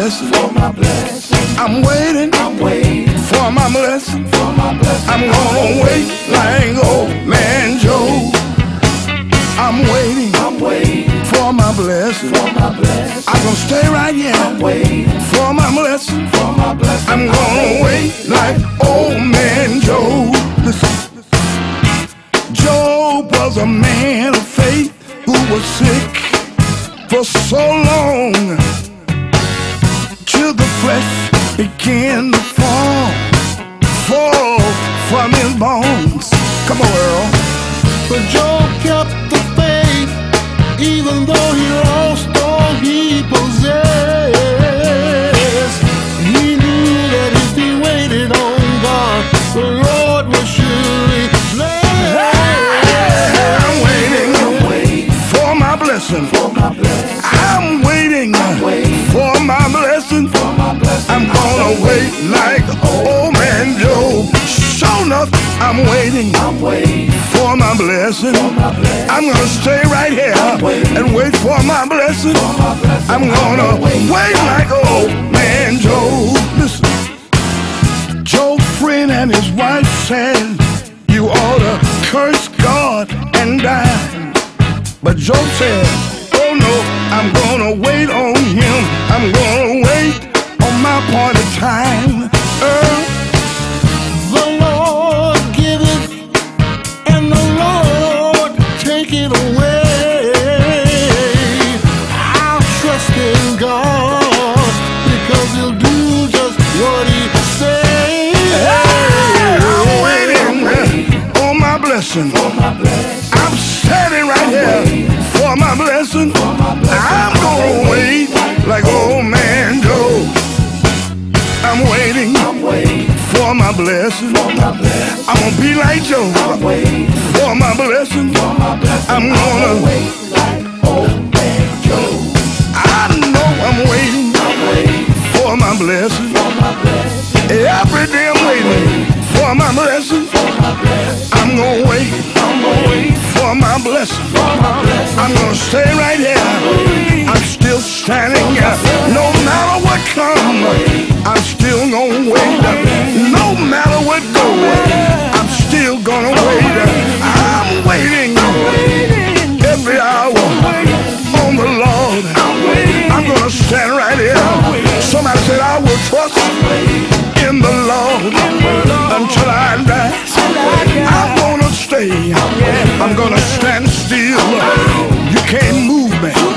my blessing. I'm waiting I'm waiting for my blessing. for my blessing. I'm gonna wait like old man Job. I'm waiting I'm waiting for my blessing. for my blessing. I'm gonna stay right here I'm waiting for my blessing. for my blessing. I'm gonna wait like old man Job. Listen. Job was a man of faith who was sick for so long began to fall, fall from his bones. Come on, Earl. But Job kept the faith, even though he lost all he possessed. He knew that if he waited on God, the Lord would surely bless. I'm waiting I'm waiting for my blessing. for my blessing. I'm waiting waiting for my blessing. For my blessing. Wait like old man Job. Sure enough, I'm waiting I'm waiting for my blessing. for my blessing. I'm gonna stay right here and wait for my blessing. For my blessing. I'm gonna wait like old man Job. Listen, Job friend and his wife said, You ought to curse God and die. But Job said, Oh no, I'm for my blessing. for my blessing. I'm gonna be like Job I'm for my blessing. for my blessing. I'm gonna wait like old man Job. I know I'm waiting I'm waiting for my blessing. for my blessing. Every day I'm waiting for my blessing. For my blessing. I'm gonna wait I'm waiting for my blessing. for my blessing. I'm gonna stay right here. What goes, I'm still gonna wait. I'm waiting every hour on the Lord. I'm gonna stand right here. Somebody said I will trust in the Lord until I die. I'm gonna stay. I'm gonna stand still. You can't move me.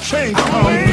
Change